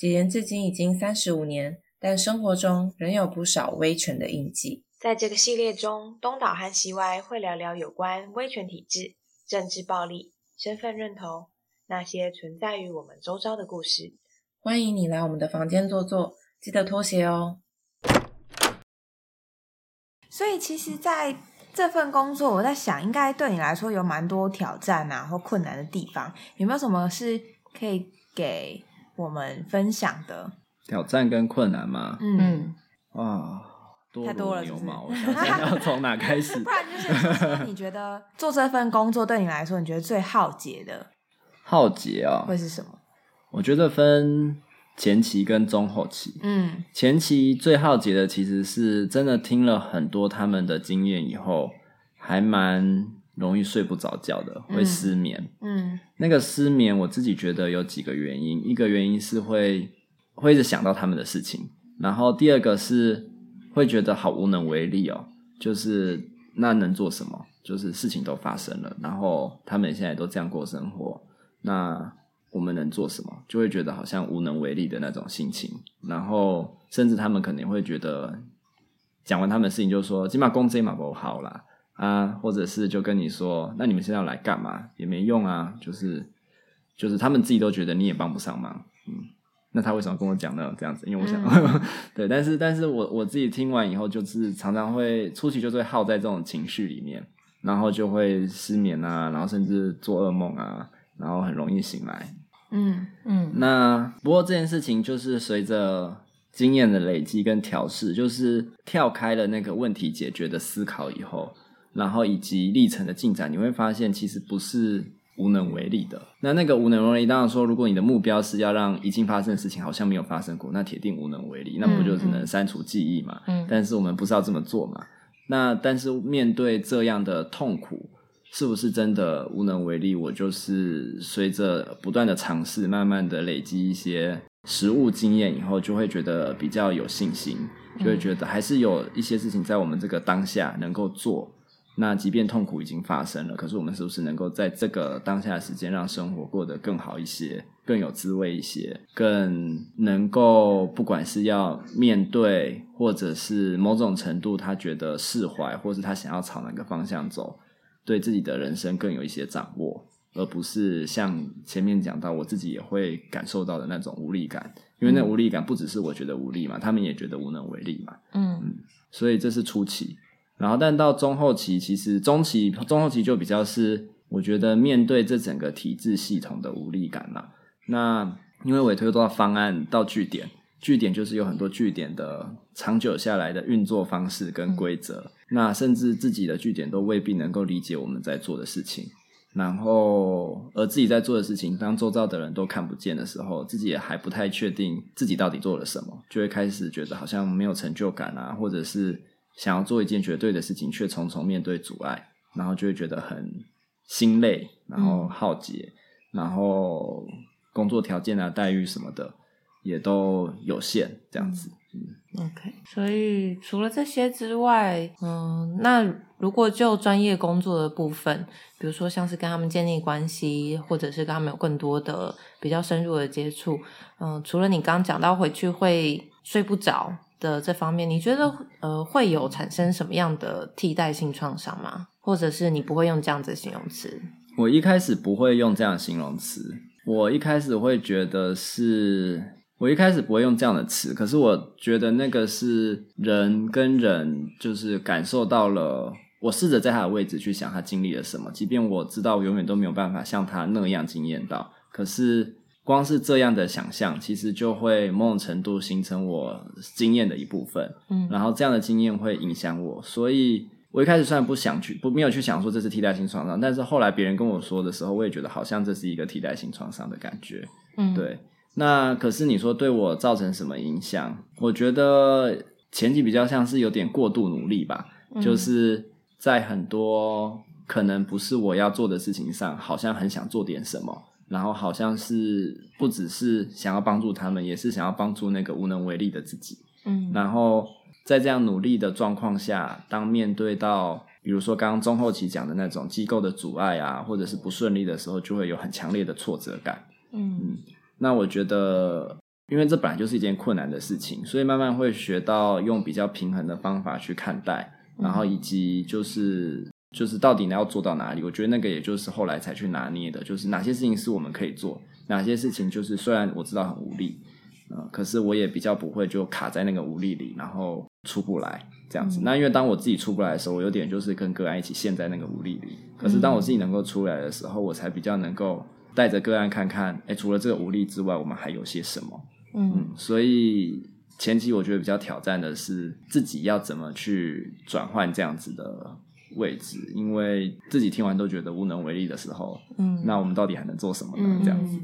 解严至今已经三十五年，但生活中仍有不少威权的印记。在这个系列中，东岛和西歪会聊聊有关威权体制、政治暴力、身份认同那些存在于我们周遭的故事。欢迎你来我们的房间坐坐，记得脱鞋哦。所以，其实在这份工作，我在想，应该对你来说有蛮多挑战啊，或困难的地方。有没有什么是可以给我们分享的？挑战跟困难吗？嗯，哇，太多了如牛毛，我想想要从哪开始 不？然就是你觉得做这份工作对你来说，你觉得最浩劫的浩劫啊、会是什么？我觉得分前期跟中后期。嗯前期最耗竭的其实是真的听了很多他们的经验以后，还蛮容易睡不着觉的，会失眠。嗯那个失眠，我自己觉得有几个原因，一个原因是会会一直想到他们的事情，然后第二个是会觉得好无能为力哦，就是那能做什么？就是事情都发生了，然后他们现在都这样过生活，那我们能做什么？就会觉得好像无能为力的那种心情，然后甚至他们肯定会觉得讲完他们的事情就说起码工资嘛不好啦啊，或者是就跟你说，那你们现在要来干嘛？也没用啊，就是就是他们自己都觉得你也帮不上忙，嗯，那他为什么跟我讲呢？这样子，因为我想、对，但是但是我我自己听完以后，就是常常会初期就会耗在这种情绪里面，然后就会失眠啊，然后甚至做噩梦啊，然后很容易醒来，嗯嗯那不过这件事情就是随着经验的累积跟调试，就是跳开了那个问题解决的思考以后，然后以及历程的进展，你会发现其实不是无能为力的。那那个无能为力，当然说，如果你的目标是要让已经发生的事情好像没有发生过，那铁定无能为力，那不就只能删除记忆嘛？嗯但是我们不是要这么做嘛？那但是面对这样的痛苦，是不是真的无能为力？我就是随着不断的尝试，慢慢的累积一些实物经验以后，就会觉得比较有信心，就会觉得还是有一些事情在我们这个当下能够做。那即便痛苦已经发生了，可是我们是不是能够在这个当下的时间，让生活过得更好一些，更有滋味一些，更能够不管是要面对，或者是某种程度他觉得释怀，或是他想要朝哪个方向走，对自己的人生更有一些掌握，而不是像前面讲到我自己也会感受到的那种无力感，因为那无力感不只是我觉得无力嘛，他们也觉得无能为力嘛，嗯所以这是初期。然后，但到中后期，其实中期、中后期就比较是，我觉得面对这整个体制系统的无力感啦。那因为委托到方案到据点，据点就是有很多据点的长久下来的运作方式跟规则，那甚至自己的据点都未必能够理解我们在做的事情。然后，而自己在做的事情，当周遭的人都看不见的时候，自己也还不太确定自己到底做了什么，就会开始觉得好像没有成就感啊，或者是想要做一件绝对的事情，却重重面对阻碍，然后就会觉得很心累，然后耗竭，然后工作条件啊、待遇什么的也都有限，这样子。嗯，OK。所以除了这些之外，嗯，那如果就专业工作的部分，比如说像是跟他们建立关系，或者是跟他们有更多的比较深入的接触，嗯，除了你刚讲到回去会睡不着的这方面，你觉得呃会有产生什么样的替代性创伤吗？或者是你不会用这样子形容词？我一开始不会用这样的形容词，我一开始会觉得是，我一开始不会用这样的词，可是我觉得那个是人跟人就是感受到了，我试着在他的位置去想他经历了什么，即便我知道我永远都没有办法像他那样经验到，可是光是这样的想象，其实就会某种程度形成我经验的一部分，嗯然后这样的经验会影响我，所以我一开始虽然不想去，不没有去想说这是替代性创伤，但是后来别人跟我说的时候，我也觉得好像这是一个替代性创伤的感觉。嗯，，对，那可是你说对我造成什么影响？我觉得前期比较像是有点过度努力吧，嗯就是在很多可能不是我要做的事情上，好像很想做点什么。然后好像是不只是想要帮助他们，也是想要帮助那个无能为力的自己。嗯，然后在这样努力的状况下，当面对到比如说刚刚中后期讲的那种机构的阻碍啊，或者是不顺利的时候，就会有很强烈的挫折感。嗯嗯那我觉得因为这本来就是一件困难的事情，所以慢慢会学到用比较平衡的方法去看待，然后以及就是就是到底你要做到哪里，我觉得那个也就是后来才去拿捏的，就是哪些事情是我们可以做，哪些事情就是虽然我知道很无力，呃，可是我也比较不会就卡在那个无力里，然后出不来这样子。那因为当我自己出不来的时候，我有点就是跟个案一起陷在那个无力里。可是当我自己能够出来的时候，我才比较能够带着个案看看，哎，除了这个无力之外，我们还有些什么？嗯所以前期我觉得比较挑战的是自己要怎么去转换这样子的位置，因为自己听完都觉得无能为力的时候，嗯那我们到底还能做什么呢？嗯这样子，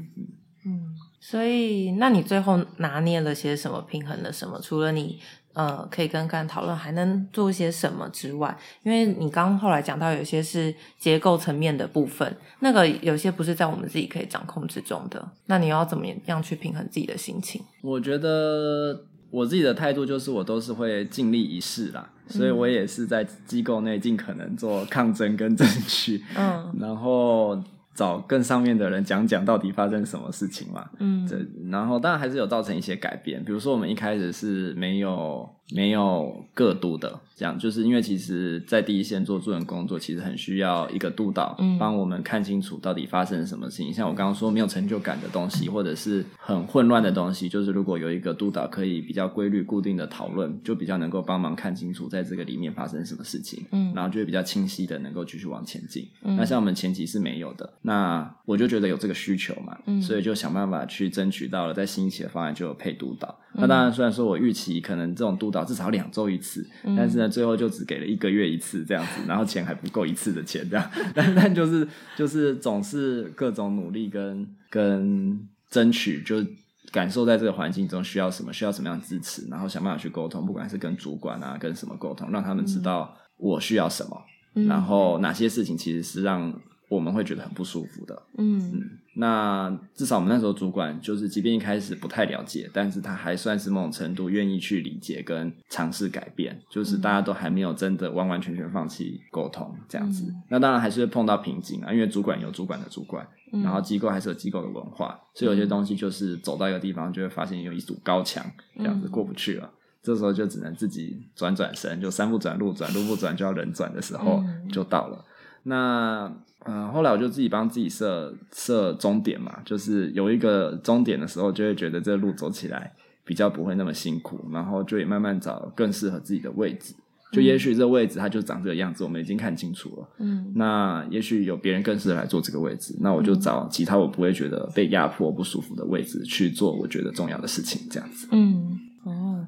嗯，所以那你最后拿捏了些什么，平衡了什么？除了你呃可以跟个人讨论，还能做些什么之外，因为你刚刚后来讲到有些是结构层面的部分，那个有些不是在我们自己可以掌控之中的，那你要怎么样去平衡自己的心情？我觉得我自己的态度就是我都是会尽力一试啦，所以我也是在机构内尽可能做抗争跟争取，嗯 然后找更上面的人讲讲到底发生什么事情嘛。嗯这然后当然还是有造成一些改变，比如说我们一开始是没有没有各督的，这样就是因为其实，在第一线做助人工作，其实很需要一个督导嗯帮我们看清楚到底发生了什么事情。像我刚刚说没有成就感的东西，或者是很混乱的东西，就是如果有一个督导可以比较规律固定的讨论，就比较能够帮忙看清楚在这个里面发生什么事情，嗯然后就会比较清晰的能够继续往前进。嗯那像我们前期是没有的，那我就觉得有这个需求嘛，嗯所以就想办法去争取到了，在新一期的方案就有配督导。嗯那当然，虽然说我预期可能这种督导至少两周一次，嗯。但是呢，最后就只给了一个月一次这样子，然后钱还不够一次的钱这样，但但就是就是总是各种努力跟跟争取，就感受在这个环境中需要什么，需要什么样的支持，然后想办法去沟通，不管是跟主管啊，跟什么沟通，让他们知道我需要什么，嗯。然后哪些事情其实是让我们会觉得很不舒服的。嗯那至少我们那时候主管就是，即便一开始不太了解，但是他还算是某种程度愿意去理解跟尝试改变，就是大家都还没有真的完完全全放弃沟通这样子。嗯那当然还是会碰到瓶颈啊，因为主管有主管的主管，嗯然后机构还是有机构的文化，所以有些东西就是走到一个地方就会发现有一堵高墙，这样子嗯过不去了。这时候就只能自己转转身，就山不转路转，路不转就要人转的时候嗯就到了。那呃，后来我就自己帮自己设设终点嘛，就是有一个终点的时候，就会觉得这路走起来比较不会那么辛苦，然后就也慢慢找更适合自己的位置。就也许这个位置它就长这个样子，我们已经看清楚了。嗯那也许有别人更适合来做这个位置，那我就找其他我不会觉得被压迫、不舒服的位置去做我觉得重要的事情，这样子。嗯哦。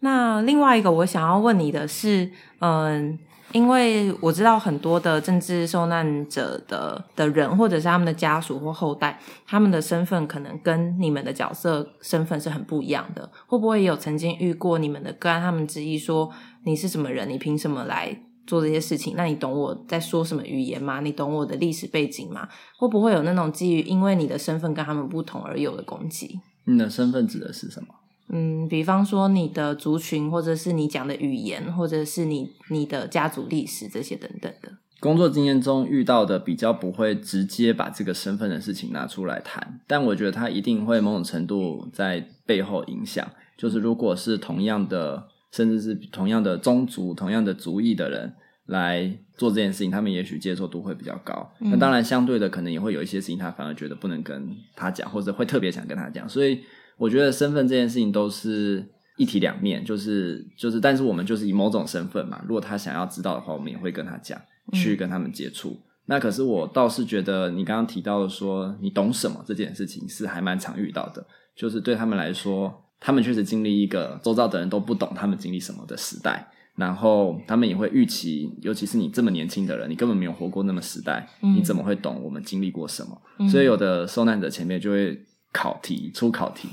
那另外一个我想要问你的是，嗯，因为我知道很多的政治受难者的的人，或者是他们的家属或后代，他们的身份可能跟你们的角色身份是很不一样的。会不会有曾经遇过你们的个案，他们质疑说你是什么人，你凭什么来做这些事情？那你懂我在说什么语言吗？你懂我的历史背景吗？会不会有那种基于因为你的身份跟他们不同而有的攻击？你的身份指的是什么？嗯，比方说你的族群，或者是你讲的语言，或者是你你的家族历史这些等等的。工作经验中遇到的比较不会直接把这个身份的事情拿出来谈，但我觉得他一定会某种程度在背后影响。就是如果是同样的，甚至是同样的宗族、同样的族裔的人来做这件事情，他们也许接受度会比较高。嗯那当然，相对的可能也会有一些事情，他反而觉得不能跟他讲，或者会特别想跟他讲。所以我觉得身份这件事情都是一体两面，就是就是，但是我们就是以某种身份嘛。如果他想要知道的话，我们也会跟他讲，去跟他们接触。那可是我倒是觉得你刚刚提到的说你懂什么这件事情是还蛮常遇到的，就是对他们来说，他们确实经历一个周遭的人都不懂他们经历什么的时代。然后他们也会预期，尤其是你这么年轻的人，你根本没有活过那么时代，嗯你怎么会懂我们经历过什么？嗯所以有的受难者前面就会考题出考题，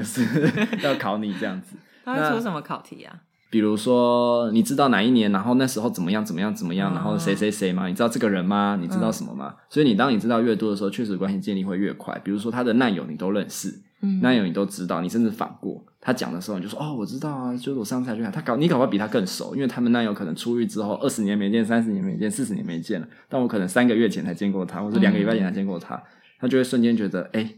就是 要考你这样子。他会出什么考题啊？比如说，你知道哪一年，然后那时候怎么样怎么样怎么样，哦然后谁谁谁吗？你知道这个人吗？你知道什么吗？所以你当你知道越多的时候，确实关系建立会越快。比如说他的难友你都认识，嗯难友你都知道，你甚至反过。他讲的时候，你就说哦，我知道啊，就是我上次才去看他搞，你搞不好比他更熟，因为他们难友可能出狱之后二十年没见、三十年没见、四十年没见了，但我可能三个月前才见过他，或者两个礼拜前才见过他，他就会瞬间觉得，哎、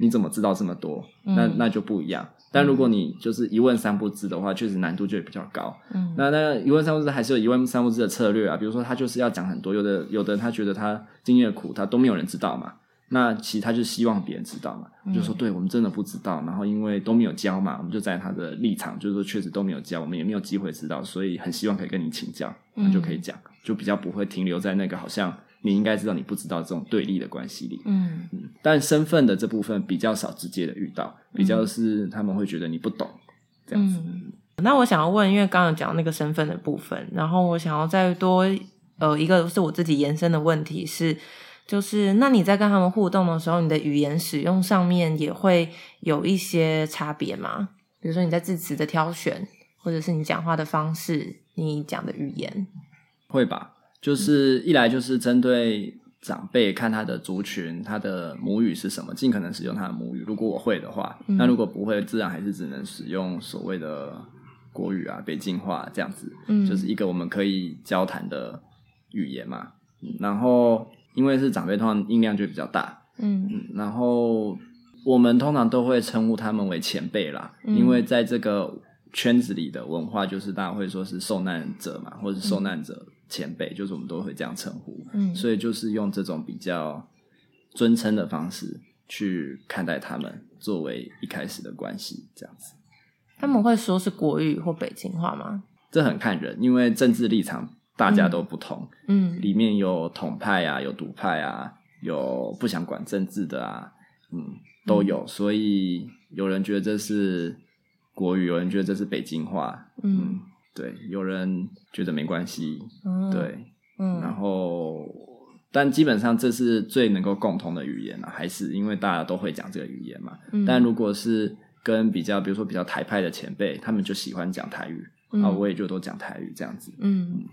你怎么知道这么多？那嗯那就不一样。但如果你就是一问三不知的话，确实难度就会比较高。嗯那那一问三不知还是有一问三不知的策略啊，比如说他就是要讲很多，有的有的他觉得他经验的苦他都没有人知道嘛，那其实他就希望别人知道嘛，嗯就说对我们真的不知道，然后因为都没有教嘛，我们就在他的立场，就是说确实都没有教，我们也没有机会知道，所以很希望可以跟你请教，那就可以讲，就比较不会停留在那个好像你应该知道你不知道这种对立的关系里。嗯但身份的这部分比较少直接的遇到，比较是他们会觉得你不懂这样子。嗯。那我想要问，因为刚刚有讲那个身份的部分，然后我想要再多呃一个是我自己延伸的问题是，就是那你在跟他们互动的时候，你的语言使用上面也会有一些差别吗？比如说你在字词的挑选，或者是你讲话的方式，你讲的语言。会吧？就是一来就是针对长辈看他的族群，他的母语是什么，尽可能使用他的母语。如果我会的话，嗯那如果不会，自然还是只能使用所谓的国语啊、北京话这样子，嗯就是一个我们可以交谈的语言嘛。嗯然后因为是长辈，通常音量就比较大，嗯嗯，然后我们通常都会称呼他们为前辈啦，嗯因为在这个圈子里的文化，就是大家会说是受难者嘛，或者是受难者前辈，就是我们都会这样称呼，嗯所以就是用这种比较尊称的方式去看待他们，作为一开始的关系，这样子。他们会说是国语或北京话吗？这很看人，因为政治立场大家都不同，嗯里面有统派啊，有独派啊，有不想管政治的啊，嗯，都有。所以有人觉得这是国语，有人觉得这是北京话，嗯对，有人觉得没关系，嗯，对，然嗯后。但基本上这是最能够共同的语言啊，还是因为大家都会讲这个语言嘛。嗯但如果是跟比较，比如说比较台派的前辈，他们就喜欢讲台语，嗯啊，我也就都讲台语这样子。嗯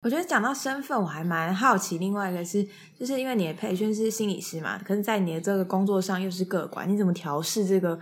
我觉得讲到身份，我还蛮好奇。另外一个是，就是因为你的培训是心理师嘛，可是，在你的这个工作上又是个管，你怎么调试这个？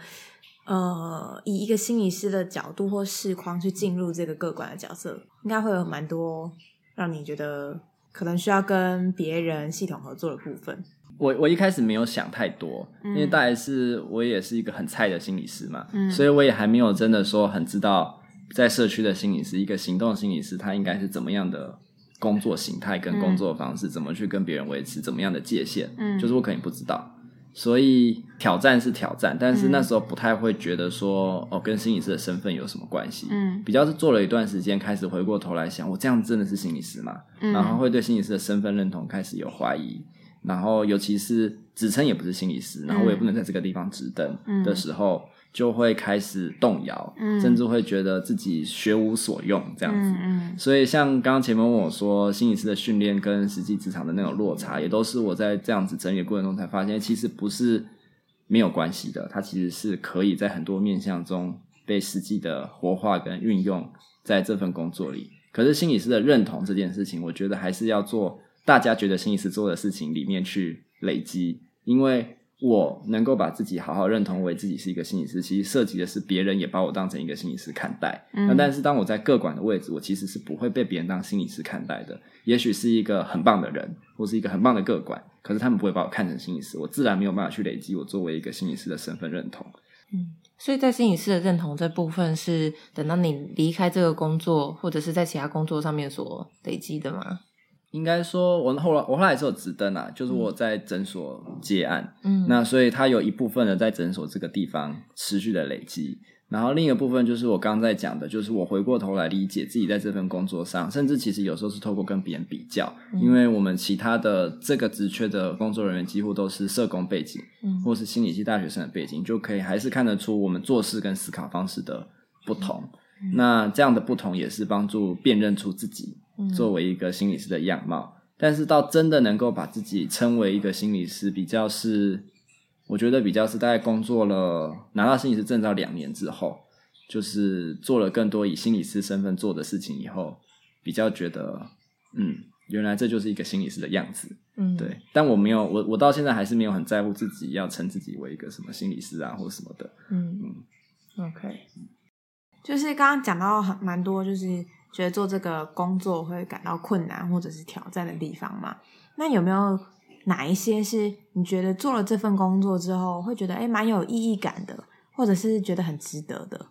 呃，以一个心理师的角度或视框去进入这个个管的角色，应该会有蛮多让你觉得可能需要跟别人系统合作的部分。我我一开始没有想太多，嗯因为大概是我也是一个很菜的心理师嘛，嗯所以我也还没有真的说很知道在社区的心理师，一个行动心理师他应该是怎么样的工作形态跟工作方式，怎么去跟别人维持怎么样的界限，嗯就是我肯定不知道。所以挑战是挑战，但是嗯那时候不太会觉得说哦，跟心理师的身份有什么关系。嗯比较是做了一段时间，开始回过头来想，我这样真的是心理师吗？嗯然后会对心理师的身份认同开始有怀疑，然后尤其是职称也不是心理师，然后我也不能在这个地方直登嗯的时候，就会开始动摇，嗯甚至会觉得自己学无所用这样子。嗯所以，像刚刚前面问我说，心理师的训练跟实际职场的那种落差，也都是我在这样子整理的过程中才发现，其实不是没有关系的，它其实是可以在很多面向中被实际的活化跟运用在这份工作里。可是心理师的认同这件事情，我觉得还是要做大家觉得心理师做的事情里面去累积，因为我能够把自己好好认同为自己是一个心理师，其实涉及的是别人也把我当成一个心理师看待。嗯那但是当我在各管的位置，我其实是不会被别人当心理师看待的。也许是一个很棒的人，或是一个很棒的个管，可是他们不会把我看成心理师，我自然没有办法去累积我作为一个心理师的身份认同。所以在心理师的认同这部分是等到你离开这个工作，或者是在其他工作上面所累积的吗？应该说，我后来我后来也是有直登啊，就是我在诊所接案，嗯，那所以它有一部分的在诊所这个地方持续的累积，然后另一个部分就是我刚刚在讲的，就是我回过头来理解自己在这份工作上，甚至其实有时候是透过跟别人比较，嗯。因为我们其他的这个职缺的工作人员几乎都是社工背景，嗯。或是心理系大学生的背景，就可以还是看得出我们做事跟思考方式的不同。那这样的不同也是帮助辨认出自己嗯作为一个心理师的样貌。但是到真的能够把自己称为一个心理师，比较是我觉得比较是大概工作了拿到心理师证照两年之后，就是做了更多以心理师身份做的事情以后，比较觉得嗯，原来这就是一个心理师的样子。嗯，对，但我没有，我我到现在还是没有很在乎自己要称自己为一个什么心理师啊或什么的。嗯，OK，就是刚刚讲到很蛮多，就是觉得做这个工作会感到困难或者是挑战的地方嘛。那有没有哪一些是你觉得做了这份工作之后会觉得哎蛮有意义感的，或者是觉得很值得的？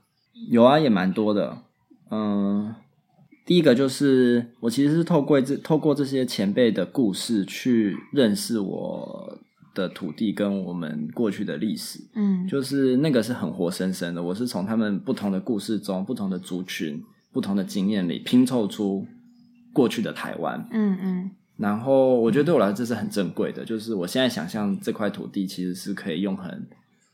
有啊，也蛮多的。嗯，第一个就是我其实是透过这透过这些前辈的故事去认识我的土地跟我们过去的历史。嗯，就是那个是很活生生的，我是从他们不同的故事中、不同的族群、不同的经验里拼凑出过去的台湾。嗯嗯然后我觉得对我来说这是很珍贵的，就是我现在想象这块土地其实是可以用很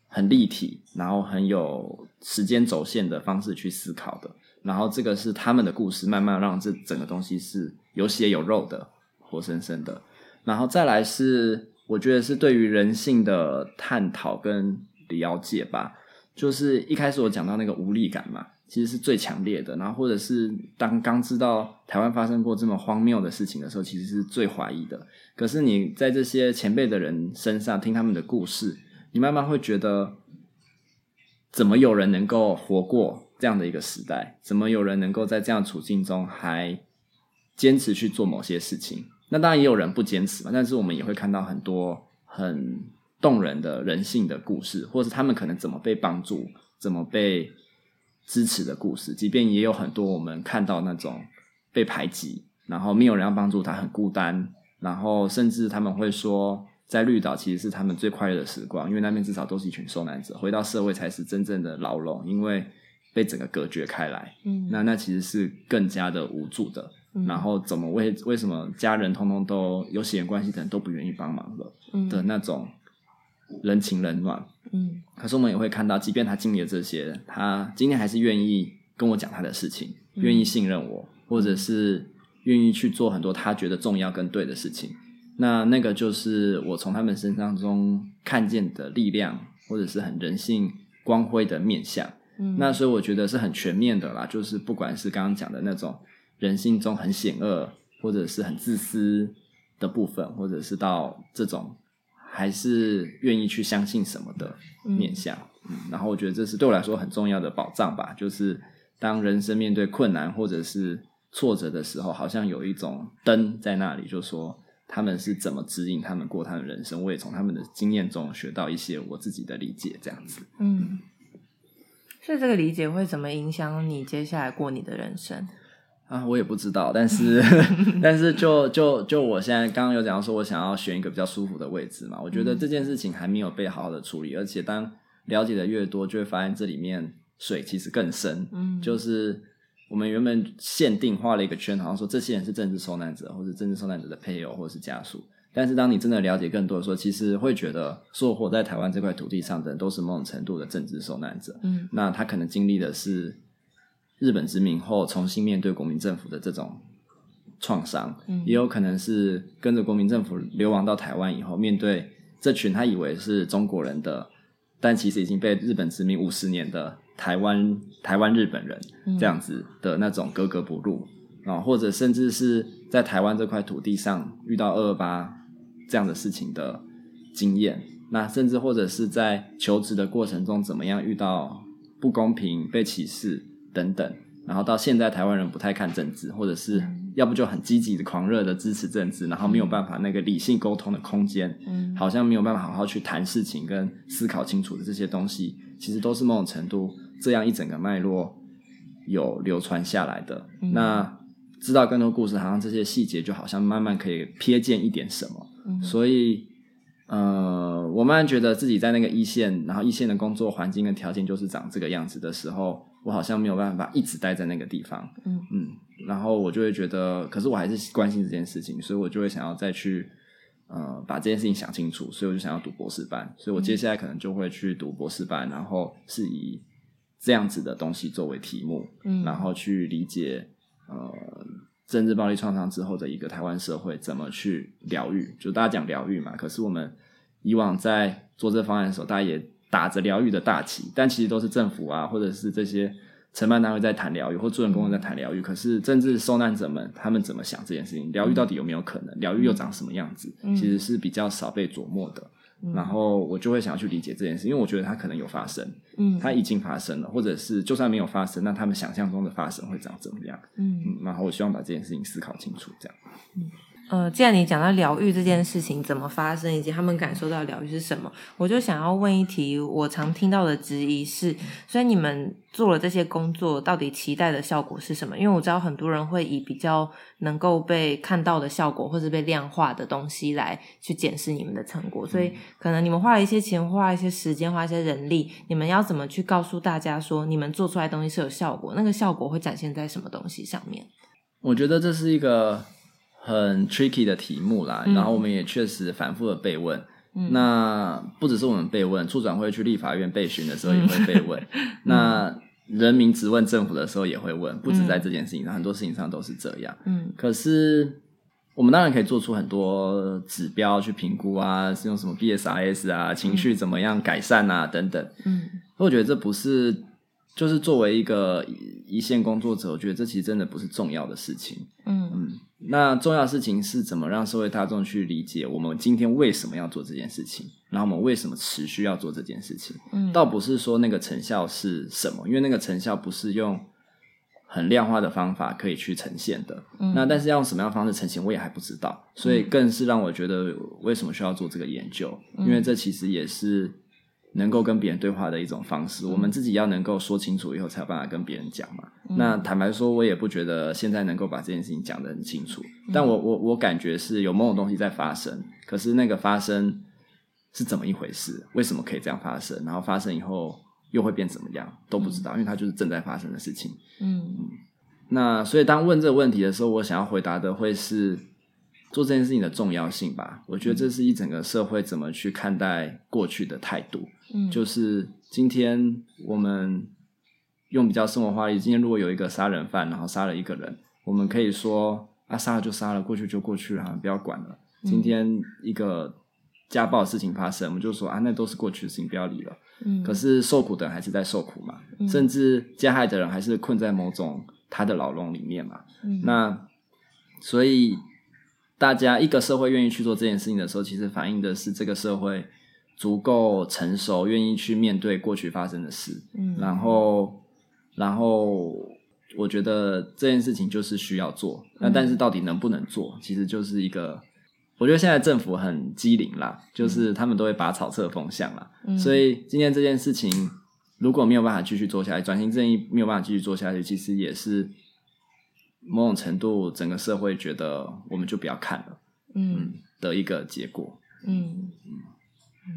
很立体，然后很有时间轴线的方式去思考的。然后这个是他们的故事，慢慢让这整个东西是有血有肉的、活生生的。然后再来是，我觉得是对于人性的探讨跟了解吧。就是一开始我讲到那个无力感嘛，其实是最强烈的。然后或者是当刚知道台湾发生过这么荒谬的事情的时候，其实是最怀疑的。可是你在这些前辈的人身上听他们的故事，你慢慢会觉得，怎么有人能够活过这样的一个时代？怎么有人能够在这样处境中还坚持去做某些事情？那当然也有人不坚持嘛，但是我们也会看到很多很动人的人性的故事，或是他们可能怎么被帮助、怎么被支持的故事。即便也有很多我们看到那种被排挤，然后没有人要帮助他，很孤单，然后甚至他们会说，在绿岛其实是他们最快乐的时光，因为那边至少都是一群受难者，回到社会才是真正的牢笼，因为被整个隔绝开来。嗯，那那其实是更加的无助的。嗯然后怎么为为什么家人通通都有血缘关系的人都不愿意帮忙了嗯的那种人情冷暖。嗯可是我们也会看到，即便他经历了这些，他今天还是愿意跟我讲他的事情，嗯愿意信任我，或者是愿意去做很多他觉得重要跟对的事情。那那个就是我从他们身上中看见的力量，或者是很人性光辉的面相。嗯，那所以我觉得是很全面的啦，就是不管是刚刚讲的那种人性中很险恶，或者是很自私的部分，或者是到这种还是愿意去相信什么的面向。嗯然后我觉得这是对我来说很重要的保障吧，就是当人生面对困难或者是挫折的时候，好像有一种灯在那里，就说他们是怎么指引他们过他们的人生，我也从他们的经验中学到一些我自己的理解，这样子。嗯，所以这个理解会怎么影响你接下来过你的人生？啊，我也不知道，但是 但是就就就我现在刚刚有讲到说，我想要选一个比较舒服的位置嘛，我觉得这件事情还没有被好好的处理，而且当了解的越多，就会发现这里面水其实更深。嗯，就是我们原本限定画了一个圈，好像说这些人是政治受难者，或者政治受难者的配偶，或者是家属。但是当你真的了解更多的时候，其实会觉得，所有活在台湾这块土地上的人，都是某种程度的政治受难者。嗯那他可能经历的是日本殖民后重新面对国民政府的这种创伤，嗯。也有可能是跟着国民政府流亡到台湾以后，面对这群他以为是中国人的，但其实已经被日本殖民五十年的台湾台湾日本人嗯。这样子的那种格格不入啊、或者甚至是在台湾这块土地上遇到二二八这样的事情的经验，那甚至或者是在求职的过程中怎么样遇到不公平、被歧视等等，然后到现在台湾人不太看政治，或者是要不就很积极的、狂热的支持政治，然后没有办法那个理性沟通的空间，嗯。好像没有办法好好去谈事情跟思考清楚的这些东西，其实都是某种程度这样一整个脉络有流传下来的。嗯。那知道更多故事，好像这些细节就好像慢慢可以瞥见一点什么。嗯。所以，呃，我慢慢觉得自己在那个一线，然后一线的工作环境跟条件就是长这个样子的时候，我好像没有办法一直待在那个地方。嗯。嗯，然后我就会觉得，可是我还是关心这件事情，所以我就会想要再去呃把这件事情想清楚，所以我就想要读博士班，所以我接下来可能就会去读博士班，然后是以这样子的东西作为题目，嗯，然后去理解呃政治暴力创伤之后的一个台湾社会怎么去疗愈。就大家讲疗愈嘛，可是我们以往在做这方案的时候，大家也打着疗愈的大旗，但其实都是政府啊，或者是这些承办单位在谈疗愈，或助人工作在谈疗愈。可是政治受难者们他们怎么想这件事情？疗愈到底有没有可能？疗愈又长什么样子？嗯其实是比较少被琢磨的。嗯然后我就会想要去理解这件事，因为我觉得它可能有发生，嗯它已经发生了，或者是就算没有发生，那他们想象中的发生会长怎么样？嗯嗯，然后我希望把这件事情思考清楚，这样。呃，既然你讲到疗愈这件事情怎么发生，以及他们感受到疗愈是什么，我就想要问一题，我常听到的质疑是：所以你们做了这些工作，到底期待的效果是什么？因为我知道很多人会以比较能够被看到的效果，或是被量化的东西来去检视你们的成果，所以可能你们花了一些钱，花了一些时间，花一些人力，你们要怎么去告诉大家说，你们做出来的东西是有效果？那个效果会展现在什么东西上面？我觉得这是一个。很 tricky 的题目啦，然后我们也确实反复的被问。那不只是我们被问，处长会去立法院被询的时候也会被问。那人民质问政府的时候也会问，不止在这件事情上，很多事情上都是这样。嗯，可是我们当然可以做出很多指标去评估啊，是用什么 BSRS 啊，情绪怎么样改善啊等等。嗯，我觉得这不是。就是作为一个一线工作者，我觉得这其实真的不是重要的事情。嗯嗯，那重要事情是怎么让社会大众去理解我们今天为什么要做这件事情，然后我们为什么持续要做这件事情。嗯，倒不是说那个成效是什么，因为那个成效不是用很量化的方法可以去呈现的。嗯，那但是要用什么样的方式呈现，我也还不知道，所以更是让我觉得为什么需要做这个研究，因为这其实也是。能够跟别人对话的一种方式，我们自己要能够说清楚以后，才有办法跟别人讲嘛。那坦白说，我也不觉得现在能够把这件事情讲得很清楚。但我我我感觉是有某种东西在发生，可是那个发生是怎么一回事？为什么可以这样发生？然后发生以后又会变怎么样？都不知道，因为它就是正在发生的事情。嗯嗯。那所以当问这个问题的时候，我想要回答的会是。做这件事情的重要性吧，我觉得这是一整个社会怎么去看待过去的态度。嗯，就是今天我们用比较生活化的，今天如果有一个杀人犯，然后杀了一个人，我们可以说啊，杀了就杀了，过去就过去了，不要管了。今天一个家暴事情发生，我们就说啊，那都是过去的事情，不要理了。嗯，可是受苦的人还是在受苦嘛，甚至加害的人还是困在某种他的牢笼里面嘛。嗯，那所以。大家一个社会愿意去做这件事情的时候，其实反映的是这个社会足够成熟，愿意去面对过去发生的事。嗯，然后，然后我觉得这件事情就是需要做。那但是到底能不能做，其实就是一个，我觉得现在政府很机灵啦，就是他们都会拔草测风向啦。嗯所以今天这件事情如果没有办法继续做下去，转型正义没有办法继续做下去，其实也是。某种程度，整个社会觉得我们就不要看了，嗯的一个结果，嗯嗯嗯，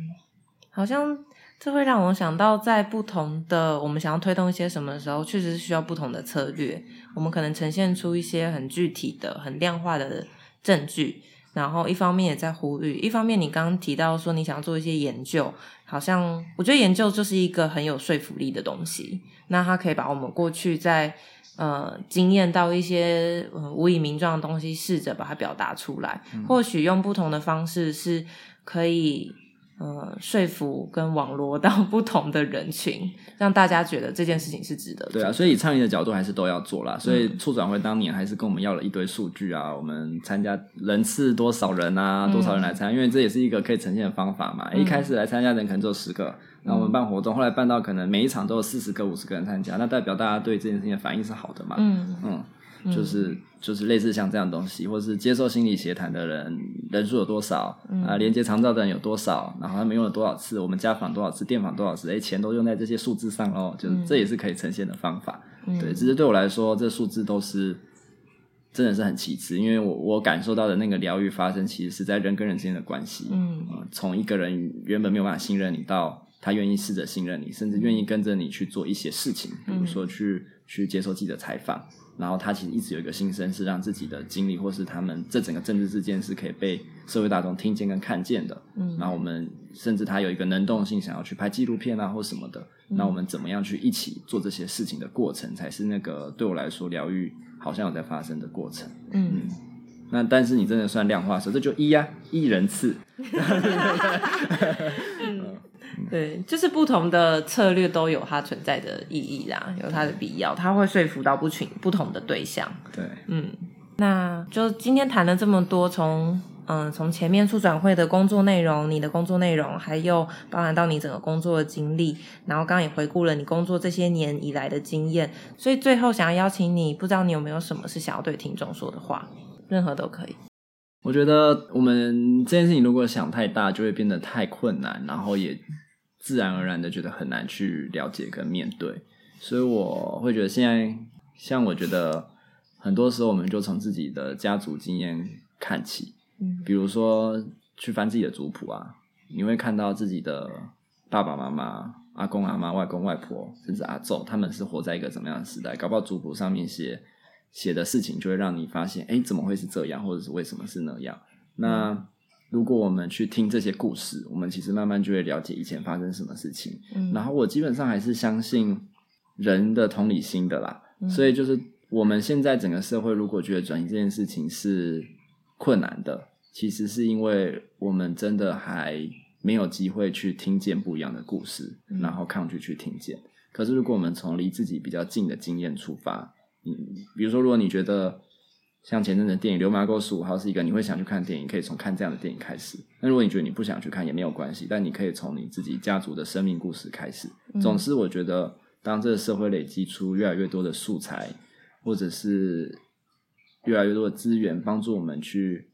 好像这会让我想到，在不同的我们想要推动一些什么的时候，确实是需要不同的策略。我们可能呈现出一些很具体的、很量化的证据，然后一方面也在呼吁，一方面你刚刚提到说你想要做一些研究，好像我觉得研究就是一个很有说服力的东西，那它可以把我们过去在。呃，经验到一些无以名状的东西，试着把它表达出来。或许用不同的方式是可以呃说服跟网络到不同的人群，让大家觉得这件事情是值得的。对啊，所以倡议的角度还是都要做啦。所以促转会当年还是跟我们要了一堆数据啊，我们参加人次多少人啊，多少人来参加，因为这也是一个可以呈现的方法嘛。一开始来参加人可能只有十个。那我们办活动，后来办到可能每一场都有四十个、五十个人参加，那代表大家对这件事情的反应是好的嘛？嗯嗯，就是就是类似像这样东西，或是接受心理协谈的人人数有多少啊？连接长照的人有多少？然后他们用了多少次？我们家访多少次？电访多少次？哎，钱都用在这些数字上喽，就是这也是可以呈现的方法。对，只是对我来说，这数字都是真的是很其次，因为我我感受到的那个疗愈发生，其实是在人跟人之间的关系。嗯，从一个人原本没有办法信任你到。他愿意试着信任你，甚至愿意跟着你去做一些事情，比如说去去接受记者采访。然后他其实一直有一个心声，是让自己的经历或是他们这整个政治事件是可以被社会大众听见跟看见的。嗯，然后我们甚至他有一个能动性，想要去拍纪录片啊或什么的。那我们怎么样去一起做这些事情的过程，才是那个对我来说疗愈好像有在发生的过程。嗯，那但是你真的算量化说，这就一呀，一人次。对，就是不同的策略都有它存在的意义啦，有它的必要，它会说服到不群不同的对象。对，嗯，那就今天谈了这么多，从嗯从前面促转会的工作内容，你的工作内容，还有包含到你整个工作的经历，然后刚刚也回顾了你工作这些年以来的经验，所以最后想要邀请你，不知道你有没有什么是想要对听众说的话，任何都可以。我觉得我们这件事情如果想太大，就会变得太困难，然后也自然而然的觉得很难去了解跟面对。所以我会觉得现在，像我觉得很多时候，我们就从自己的家族经验看起，嗯比如说去翻自己的族谱啊，你会看到自己的爸爸妈妈、阿公阿妈、外公外婆，甚至阿昼，他们是活在一个怎么样的时代？搞不好族谱上面写写的事情，就会让你发现，哎，怎么会是这样，或者是为什么是那样？那如果我们去听这些故事，我们其实慢慢就会了解以前发生什么事情。嗯然后我基本上还是相信人的同理心的啦，嗯所以就是我们现在整个社会如果觉得转移这件事情是困难的，其实是因为我们真的还没有机会去听见不一样的故事，嗯然后抗拒去听见。可是如果我们从离自己比较近的经验出发，嗯，比如说如果你觉得像前阵子的电影《流氓沟十五号》是一个你会想去看电影，可以从看这样的电影开始。那如果你觉得你不想去看也没有关系，但你可以从你自己家族的生命故事开始。嗯总之，我觉得当这个社会累积出越来越多的素材，或者是越来越多的资源帮助我们去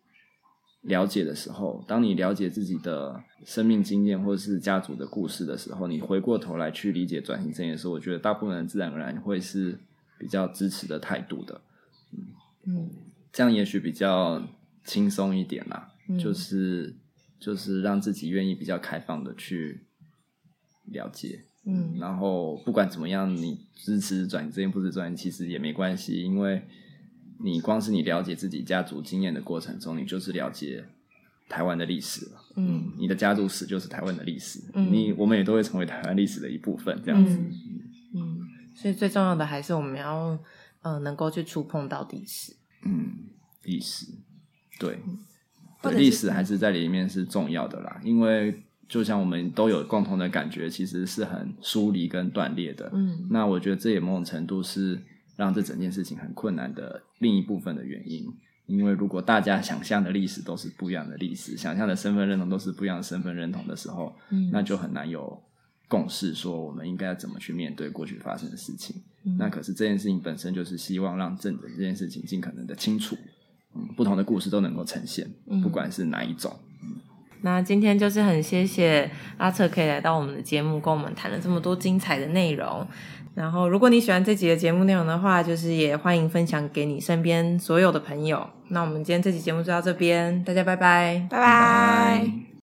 了解的时候，当你了解自己的生命经验或者是家族的故事的时候，你回过头来去理解转型这件事，我觉得大部分人自然而然会是比较支持的态度的。嗯这样也许比较轻松一点啦，嗯就是就是让自己愿意比较开放的去了解，嗯然后不管怎么样，你支持转移这件不支持转移，其实也没关系，因为你光是你了解自己家族经验的过程中，你就是了解台湾的历史了。嗯你的家族史就是台湾的历史，嗯你我们也都会成为台湾历史的一部分，这样子。所以最重要的还是我们要呃能够去触碰到历史。嗯，历史，对，历史还是在里面是重要的啦，因为就像我们都有共同的感觉，其实是很疏离跟断裂的。嗯那我觉得这也某种程度是让这整件事情很困难的另一部分的原因。因为如果大家想象的历史都是不一样的历史，想象的身份认同都是不一样的身份认同的时候，嗯那就很难有共识，说我们应该怎么去面对过去发生的事情。嗯那可是这件事情本身就是希望让正诊这件事情尽可能的清楚，嗯，不同的故事都能够呈现，嗯不管是哪一种。那今天就是很谢谢阿策可以来到我们的节目，跟我们谈了这么多精彩的内容。然后，如果你喜欢这集的节目内容的话，就是也欢迎分享给你身边所有的朋友。那我们今天这期节目就到这边，大家拜拜。拜拜。